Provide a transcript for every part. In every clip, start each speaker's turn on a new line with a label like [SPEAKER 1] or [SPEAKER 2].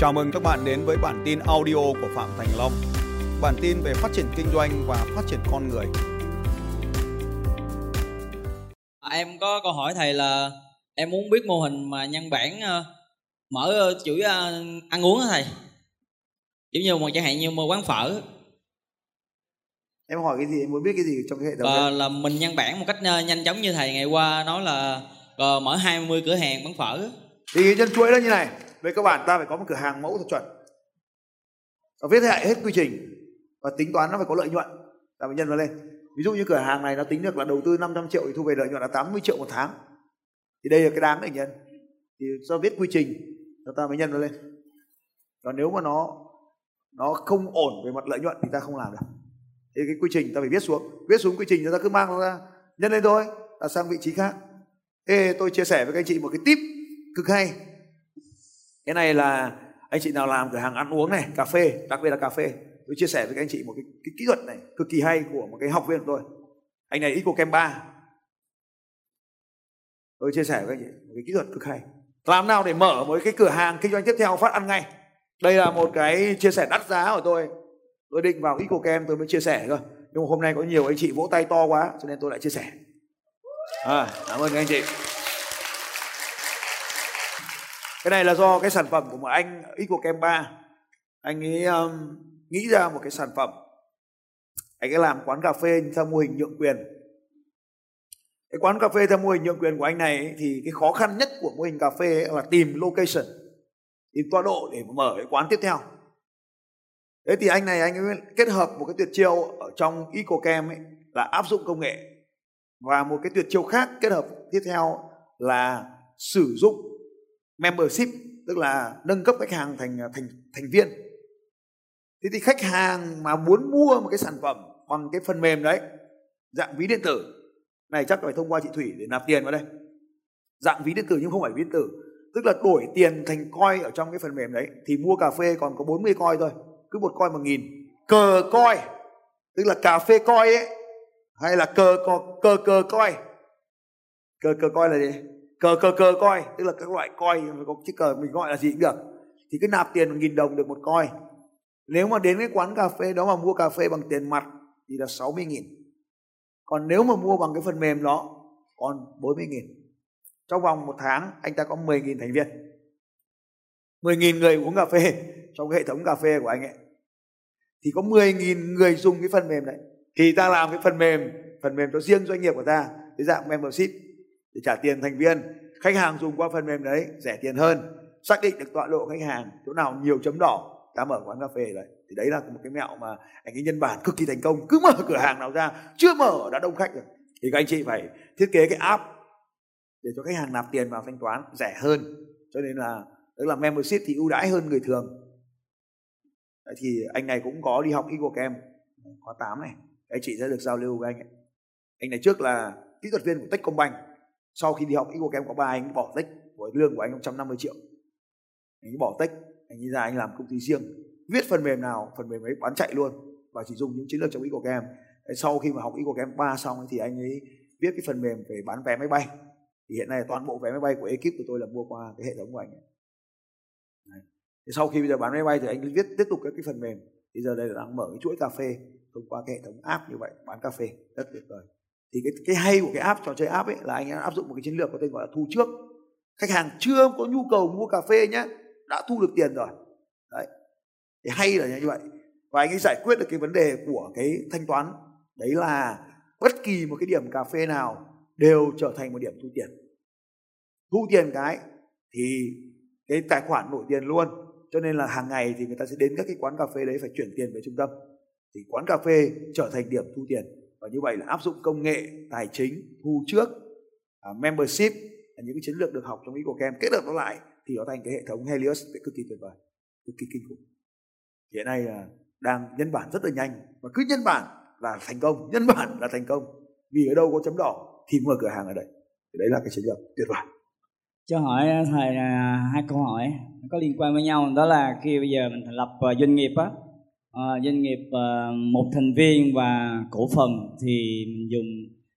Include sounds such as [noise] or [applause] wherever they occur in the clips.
[SPEAKER 1] Chào mừng các bạn đến với bản tin audio của Phạm Thành Long. Bản tin về phát triển kinh doanh và phát triển con người.
[SPEAKER 2] Em có câu hỏi thầy là em muốn biết mô hình mà nhân bản ờ, mở ờ, chuỗi ờ, ăn uống á thầy. Giống như một chẳng hạn như một quán phở
[SPEAKER 3] em hỏi cái gì em muốn biết cái gì trong cái hệ thống
[SPEAKER 2] và
[SPEAKER 3] đấy?
[SPEAKER 2] là mình nhân bản một cách nhanh chóng như thầy ngày qua nói là mở 20 cửa hàng bán phở.
[SPEAKER 3] thì cái chân chuỗi nó như này với các bạn ta phải có một cửa hàng mẫu thật chuẩn. Và viết lại hết quy trình và tính toán nó phải có lợi nhuận. Ta phải nhân nó lên. Ví dụ như cửa hàng này nó tính được là đầu tư 500 triệu thì thu về lợi nhuận là 80 triệu một tháng. Thì đây là cái đáng để nhân. Thì do viết quy trình chúng ta mới nhân nó lên. Còn nếu mà nó nó không ổn về mặt lợi nhuận thì ta không làm được. Thì cái quy trình ta phải viết xuống. Viết xuống quy trình chúng ta cứ mang nó ra. Nhân lên thôi ta sang vị trí khác. Ê, tôi chia sẻ với các anh chị một cái tip cực hay cái này là anh chị nào làm cửa hàng ăn uống này cà phê đặc biệt là cà phê. Tôi chia sẻ với các anh chị một cái, cái kỹ thuật này cực kỳ hay của một cái học viên của tôi. Anh này Ico Kem 3 tôi chia sẻ với các anh chị một cái kỹ thuật cực hay. Làm nào để mở một cái cửa hàng kinh doanh tiếp theo phát ăn ngay? Đây là một cái chia sẻ đắt giá của tôi. Tôi định vào Ico Kem tôi mới chia sẻ thôi nhưng mà hôm nay có nhiều anh chị vỗ tay to quá cho nên tôi lại chia sẻ. À, cảm ơn các anh chị cái này là do cái sản phẩm của một anh Ico Kem ba. Anh ấy um, nghĩ ra một cái sản phẩm. Anh ấy làm quán cà phê theo mô hình nhượng quyền. Cái quán cà phê theo mô hình nhượng quyền của anh này ấy, thì cái khó khăn nhất của mô hình cà phê ấy là tìm location tìm tọa độ để mở cái quán tiếp theo. Thế thì anh này anh ấy kết hợp một cái tuyệt chiêu ở trong Eco Kem ấy là áp dụng công nghệ. Và một cái tuyệt chiêu khác kết hợp tiếp theo là sử dụng membership tức là nâng cấp khách hàng thành thành thành viên. Thế thì khách hàng mà muốn mua một cái sản phẩm bằng cái phần mềm đấy dạng ví điện tử này chắc phải thông qua chị thủy để nạp tiền vào đây. Dạng ví điện tử nhưng không phải ví điện tử tức là đổi tiền thành coin ở trong cái phần mềm đấy thì mua cà phê còn có 40 coin thôi cứ một coin một nghìn. Cờ coin tức là cà phê coin ấy hay là cờ cờ cờ, cờ coin. Cờ cờ coin là gì? Cờ cờ cờ coi, tức là các loại coi có chiếc cờ mình gọi là gì cũng được. Thì cứ nạp tiền một nghìn đồng được một coi. Nếu mà đến cái quán cà phê đó mà mua cà phê bằng tiền mặt thì là 60 nghìn. Còn nếu mà mua bằng cái phần mềm đó, còn 40 nghìn. Trong vòng một tháng, anh ta có 10 nghìn thành viên. 10 nghìn người uống cà phê [laughs] trong cái hệ thống cà phê của anh ấy. Thì có 10 nghìn người dùng cái phần mềm đấy. Thì ta làm cái phần mềm phần mềm cho riêng doanh nghiệp của ta. Cái dạng membership để trả tiền thành viên khách hàng dùng qua phần mềm đấy rẻ tiền hơn. Xác định được tọa độ khách hàng chỗ nào nhiều chấm đỏ ta mở quán cà phê đấy thì đấy là một cái mẹo mà anh ấy nhân bản cực kỳ thành công. Cứ mở cửa hàng nào ra chưa mở đã đông khách rồi. Thì các anh chị phải thiết kế cái app để cho khách hàng nạp tiền vào thanh toán rẻ hơn. Cho nên là tức là membership thì ưu đãi hơn người thường. Đấy, thì anh này cũng có đi học Eagle Camp khóa 8 này. Anh chị sẽ được giao lưu với anh ấy. Anh này trước là kỹ thuật viên của Techcombank sau khi đi học, ít của em có ba anh bỏ tích với lương của anh 150 triệu. Anh bỏ tích anh đi ra anh làm công ty riêng, viết phần mềm nào, phần mềm ấy bán chạy luôn và chỉ dùng những chiến lược trong ít của em sau khi mà học ít của em ba xong thì anh ấy viết cái phần mềm về bán vé máy bay. Thì hiện nay toàn bộ vé máy bay của ekip của tôi là mua qua cái hệ thống của anh ấy. Đấy. Thì sau khi bây giờ bán máy bay thì anh viết tiếp tục các cái phần mềm. Bây giờ đây là đang mở cái chuỗi cà phê thông qua cái hệ thống app như vậy, bán cà phê, rất tuyệt vời thì cái cái hay của cái app, trò chơi app ấy là anh em áp dụng một cái chiến lược có tên gọi là thu trước. Khách hàng chưa có nhu cầu mua cà phê nhé đã thu được tiền rồi. Đấy. Thì hay là như vậy. Và anh ấy giải quyết được cái vấn đề của cái thanh toán. Đấy là bất kỳ một cái điểm cà phê nào đều trở thành một điểm thu tiền. Thu tiền cái thì cái tài khoản nổi tiền luôn. Cho nên là hàng ngày thì người ta sẽ đến các cái quán cà phê đấy phải chuyển tiền về trung tâm. Thì quán cà phê trở thành điểm thu tiền và như vậy là áp dụng công nghệ tài chính thu trước uh, membership là những cái chiến lược được học trong ý của kem kết hợp nó lại thì nó thành cái hệ thống Helios cực kỳ tuyệt vời cực kỳ kinh khủng. Hiện nay là đang nhân bản rất là nhanh và cứ nhân bản là thành công nhân bản là thành công. Vì ở đâu có chấm đỏ thì mở cửa hàng ở đây. Thì đấy là cái chiến lược tuyệt vời.
[SPEAKER 2] Cho hỏi à, thầy à, hai câu hỏi có liên quan với nhau đó là khi bây giờ mình thành lập doanh nghiệp á à, doanh nghiệp à, một thành viên và cổ phần thì mình dùng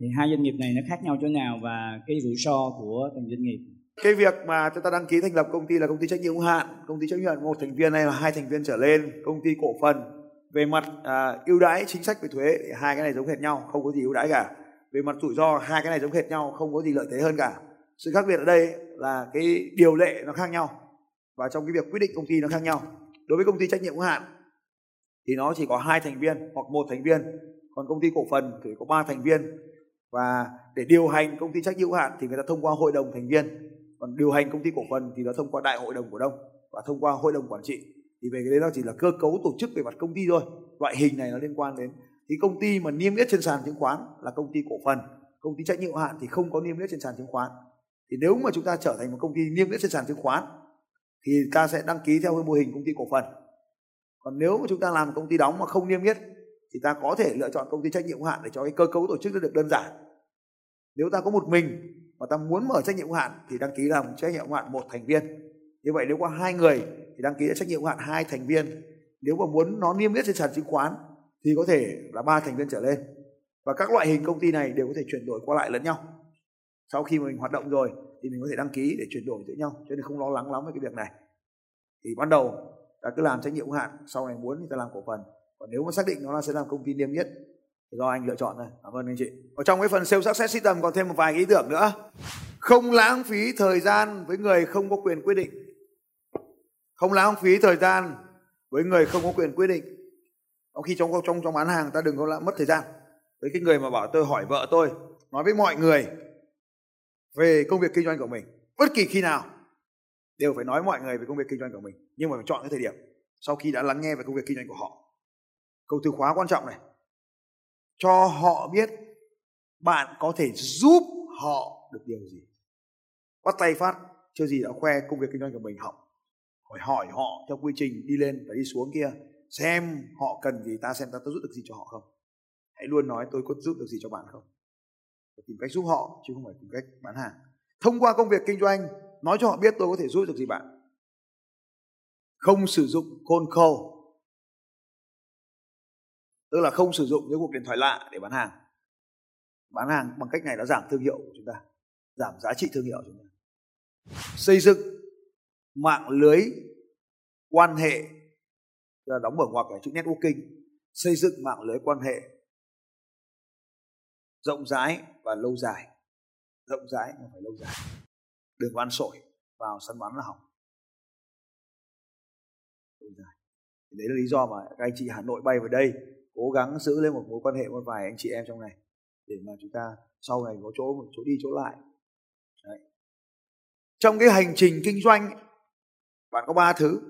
[SPEAKER 2] thì hai doanh nghiệp này nó khác nhau chỗ nào và cái rủi ro của từng doanh nghiệp?
[SPEAKER 3] Cái việc mà chúng ta đăng ký thành lập công ty là công ty trách nhiệm hữu hạn. Công ty trách nhiệm một thành viên hay là hai thành viên trở lên. Công ty cổ phần về mặt à, ưu đãi chính sách về thuế hai cái này giống hệt nhau không có gì ưu đãi cả. Về mặt rủi ro hai cái này giống hệt nhau không có gì lợi thế hơn cả. Sự khác biệt ở đây là cái điều lệ nó khác nhau và trong cái việc quyết định công ty nó khác nhau. Đối với công ty trách nhiệm hữu hạn thì nó chỉ có hai thành viên hoặc một thành viên. Còn công ty cổ phần thì có ba thành viên. Và để điều hành công ty trách nhiệm hữu hạn thì người ta thông qua hội đồng thành viên. Còn điều hành công ty cổ phần thì nó thông qua đại hội đồng cổ đông và thông qua hội đồng quản trị. Thì về cái đấy nó chỉ là cơ cấu tổ chức về mặt công ty thôi. Loại hình này nó liên quan đến. Thì công ty mà niêm yết trên sàn chứng khoán là công ty cổ phần. Công ty trách nhiệm hữu hạn thì không có niêm yết trên sàn chứng khoán. Thì nếu mà chúng ta trở thành một công ty niêm yết trên sàn chứng khoán thì ta sẽ đăng ký theo cái mô hình công ty cổ phần còn nếu mà chúng ta làm công ty đóng mà không niêm yết, thì ta có thể lựa chọn công ty trách nhiệm hữu hạn để cho cái cơ cấu tổ chức nó được đơn giản. Nếu ta có một mình và ta muốn mở trách nhiệm hữu hạn, thì đăng ký làm trách nhiệm hữu hạn một thành viên. Như vậy nếu có hai người, thì đăng ký trách nhiệm hữu hạn hai thành viên. Nếu mà muốn nó niêm yết trên sàn chứng khoán, thì có thể là ba thành viên trở lên. Và các loại hình công ty này đều có thể chuyển đổi qua lại lẫn nhau. Sau khi mà mình hoạt động rồi, thì mình có thể đăng ký để chuyển đổi giữa nhau, cho nên không lo lắng lắm với cái việc này. Thì ban đầu ta cứ làm trách nhiệm hữu hạn, sau này muốn thì ta làm cổ phần. Còn nếu mà xác định nó là sẽ làm công ty niêm yết, thì do anh lựa chọn thôi. Cảm ơn anh chị. Ở trong cái phần sales success system còn thêm một vài ý tưởng nữa. Không lãng phí thời gian với người không có quyền quyết định. Không lãng phí thời gian với người không có quyền quyết định. Khi trong trong trong bán hàng ta đừng có mất thời gian. Với cái người mà bảo tôi hỏi vợ tôi, nói với mọi người về công việc kinh doanh của mình, bất kỳ khi nào đều phải nói mọi người về công việc kinh doanh của mình, nhưng mà phải chọn cái thời điểm sau khi đã lắng nghe về công việc kinh doanh của họ. Câu từ khóa quan trọng này. Cho họ biết bạn có thể giúp họ được điều gì. Bắt tay phát, chưa gì đã khoe công việc kinh doanh của mình, học, hỏi hỏi họ theo quy trình, đi lên và đi xuống kia, xem họ cần gì, ta xem ta có giúp được gì cho họ không. Hãy luôn nói tôi có giúp được gì cho bạn không? Tìm cách giúp họ, chứ không phải tìm cách bán hàng. Thông qua công việc kinh doanh nói cho họ biết tôi có thể giúp được gì bạn. Không sử dụng call call tức là không sử dụng cái cuộc điện thoại lạ để bán hàng. Bán hàng bằng cách này nó giảm thương hiệu của chúng ta, giảm giá trị thương hiệu của chúng ta. Xây dựng mạng lưới quan hệ là đóng mở ngoặc là chữ networking, xây dựng mạng lưới quan hệ rộng rãi và lâu dài. Rộng rãi mà phải lâu dài đừng có ăn sổi vào sân bắn là hỏng. Đấy là lý do mà các anh chị Hà Nội bay vào đây, cố gắng giữ lên một mối quan hệ một vài anh chị em trong này để mà chúng ta sau này có chỗ một chỗ đi, chỗ lại. Đấy. trong cái hành trình kinh doanh, bạn có ba thứ.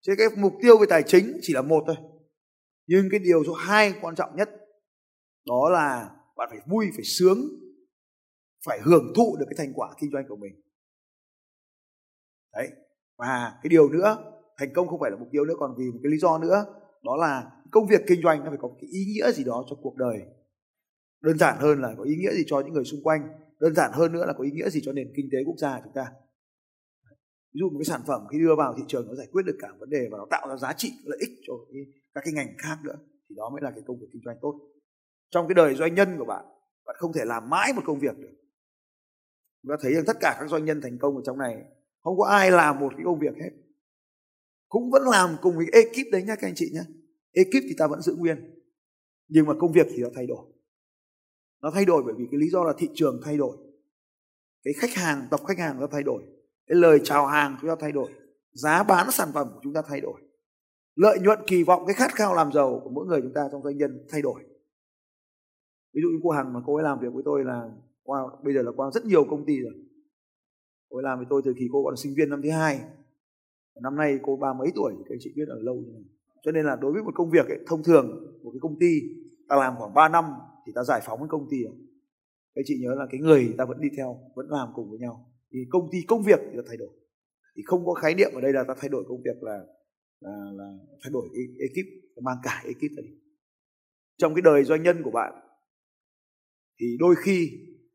[SPEAKER 3] Chứ cái mục tiêu về tài chính chỉ là một thôi. Nhưng cái điều số hai quan trọng nhất, đó là bạn phải vui, phải sướng, phải hưởng thụ được cái thành quả kinh doanh của mình đấy. Và cái điều nữa thành công không phải là mục tiêu nữa còn vì một cái lý do nữa đó là công việc kinh doanh nó phải có cái ý nghĩa gì đó cho cuộc đời. Đơn giản hơn là có ý nghĩa gì cho những người xung quanh đơn giản hơn nữa là có ý nghĩa gì cho nền kinh tế quốc gia của chúng ta. Ví dụ một cái sản phẩm khi đưa vào thị trường nó giải quyết được cả vấn đề và nó tạo ra giá trị lợi ích cho cái, các cái ngành khác nữa thì đó mới là cái công việc kinh doanh tốt. Trong cái đời doanh nhân của bạn bạn không thể làm mãi một công việc được. Chúng ta thấy rằng tất cả các doanh nhân thành công ở trong này không có ai làm một cái công việc hết. Cũng vẫn làm cùng với ekip đấy nhá các anh chị nhé ekip thì ta vẫn giữ nguyên. Nhưng mà công việc thì nó thay đổi. Nó thay đổi bởi vì cái lý do là thị trường thay đổi. Cái khách hàng, tập khách hàng nó thay đổi. Cái lời chào hàng chúng ta thay đổi. Giá bán sản phẩm của chúng ta thay đổi. Lợi nhuận, kỳ vọng, cái khát khao làm giàu của mỗi người chúng ta trong doanh nhân thay đổi. Ví dụ như cô hằng mà cô ấy làm việc với tôi là qua, bây giờ là qua rất nhiều công ty rồi cô ấy làm với tôi từ khi cô còn sinh viên năm thứ hai. Năm nay cô ba mấy tuổi thì các chị biết ở lâu như này. Cho nên là đối với một công việc ấy, thông thường một cái công ty ta làm khoảng 3 năm thì ta giải phóng cái công ty các chị nhớ là cái người ta vẫn đi theo vẫn làm cùng với nhau. Thì công ty công việc thì ta thay đổi. Thì không có khái niệm ở đây là ta thay đổi công việc là là, là thay đổi ekip mang cả ekip đi. Trong cái đời doanh nhân của bạn thì đôi khi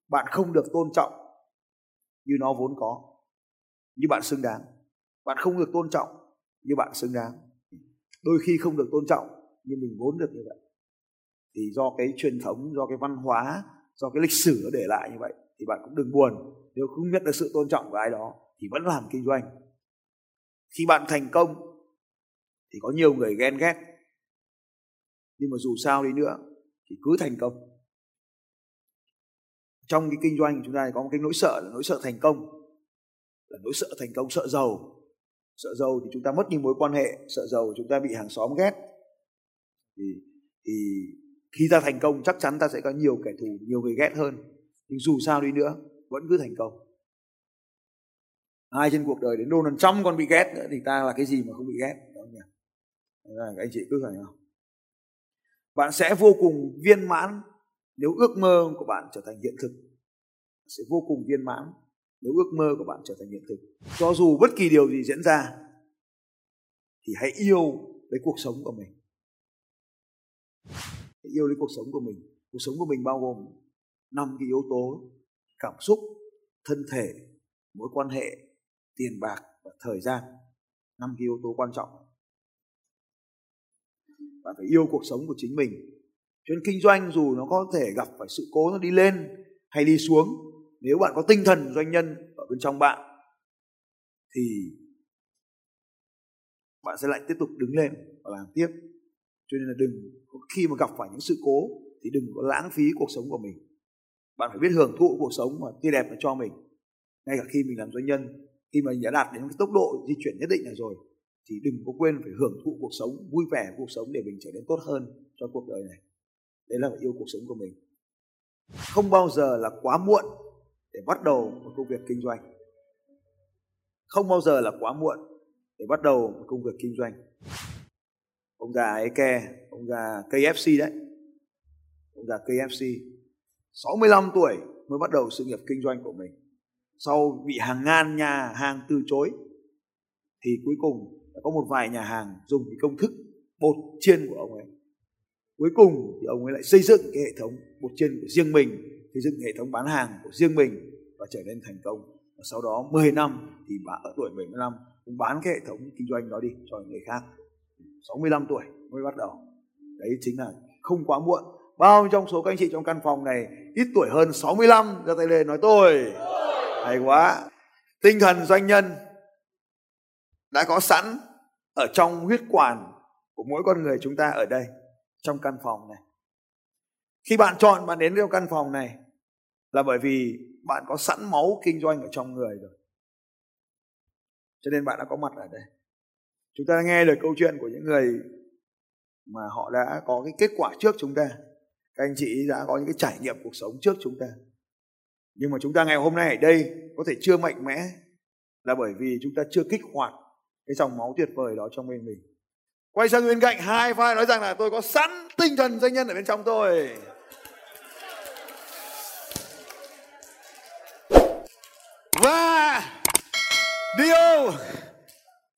[SPEAKER 3] bạn không được tôn trọng như nó vốn có, như bạn xứng đáng. Bạn không được tôn trọng như bạn xứng đáng. Đôi khi không được tôn trọng như mình vốn được như vậy. Thì do cái truyền thống, do cái văn hóa, do cái lịch sử nó để lại như vậy thì bạn cũng đừng buồn. Nếu không nhận được sự tôn trọng của ai đó thì vẫn làm kinh doanh. Khi bạn thành công thì có nhiều người ghen ghét. Nhưng mà dù sao đi nữa thì cứ thành công trong cái kinh doanh của chúng ta có một cái nỗi sợ là nỗi sợ thành công. Là nỗi sợ thành công, sợ giàu. Sợ giàu thì chúng ta mất đi mối quan hệ, sợ giàu chúng ta bị hàng xóm ghét. Thì thì khi ta thành công, chắc chắn ta sẽ có nhiều kẻ thù, nhiều người ghét hơn. Nhưng dù sao đi nữa, vẫn cứ thành công. Ai trên cuộc đời đến Donald Trump còn bị ghét nữa thì ta là cái gì mà không bị ghét không nhỉ? Là các anh chị cứ phải không? Bạn sẽ vô cùng viên mãn nếu ước mơ của bạn trở thành hiện thực, sẽ vô cùng viên mãn. Nếu ước mơ của bạn trở thành hiện thực, cho dù bất kỳ điều gì diễn ra, thì hãy yêu lấy cuộc sống của mình. Hãy yêu lấy cuộc sống của mình. Cuộc sống của mình bao gồm năm cái yếu tố cảm xúc, thân thể, mối quan hệ, tiền bạc và thời gian. Năm cái yếu tố quan trọng. Bạn phải yêu cuộc sống của chính mình cho nên kinh doanh dù nó có thể gặp phải sự cố nó đi lên hay đi xuống, nếu bạn có tinh thần doanh nhân ở bên trong bạn, thì bạn sẽ lại tiếp tục đứng lên và làm tiếp. Cho nên là đừng, khi mà gặp phải những sự cố thì đừng có lãng phí cuộc sống của mình. Bạn phải biết hưởng thụ cuộc sống mà tươi đẹp cho mình. Ngay cả khi mình làm doanh nhân, khi mà đã đạt đến cái tốc độ di chuyển nhất định này rồi, thì đừng có quên phải hưởng thụ cuộc sống, vui vẻ cuộc sống để mình trở nên tốt hơn cho cuộc đời này đấy là phải yêu cuộc sống của mình. Không bao giờ là quá muộn để bắt đầu một công việc kinh doanh. Không bao giờ là quá muộn để bắt đầu một công việc kinh doanh. Ông già ấy ke ông già KFC đấy. Ông già KFC 65 tuổi mới bắt đầu sự nghiệp kinh doanh của mình. Sau bị hàng ngàn nhà hàng từ chối, thì cuối cùng có một vài nhà hàng dùng cái công thức bột chiên của ông ấy cuối cùng thì ông ấy lại xây dựng cái hệ thống một trên của riêng mình, xây dựng hệ thống bán hàng của riêng mình và trở nên thành công. Và sau đó 10 năm thì bà ở tuổi 75 cũng bán cái hệ thống kinh doanh đó đi cho người khác. 65 tuổi mới bắt đầu. Đấy chính là không quá muộn. Bao trong số các anh chị trong căn phòng này ít tuổi hơn 65 ra tay lên nói tôi, hay quá. Tinh thần doanh nhân đã có sẵn ở trong huyết quản của mỗi con người chúng ta ở đây trong căn phòng này. Khi bạn chọn bạn đến trong căn phòng này là bởi vì bạn có sẵn máu kinh doanh ở trong người rồi. Cho nên bạn đã có mặt ở đây. Chúng ta nghe được câu chuyện của những người mà họ đã có cái kết quả trước chúng ta. Các anh chị đã có những cái trải nghiệm cuộc sống trước chúng ta. Nhưng mà chúng ta ngày hôm nay ở đây có thể chưa mạnh mẽ là bởi vì chúng ta chưa kích hoạt cái dòng máu tuyệt vời đó trong bên mình quay sang bên cạnh hai vai nói rằng là tôi có sẵn tinh thần doanh nhân ở bên trong tôi. Và điều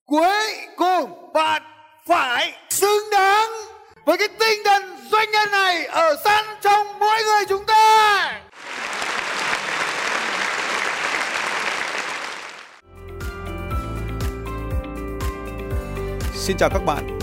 [SPEAKER 3] cuối cùng bạn phải xứng đáng với cái tinh thần doanh nhân này ở sẵn trong mỗi người chúng ta.
[SPEAKER 1] Xin chào các bạn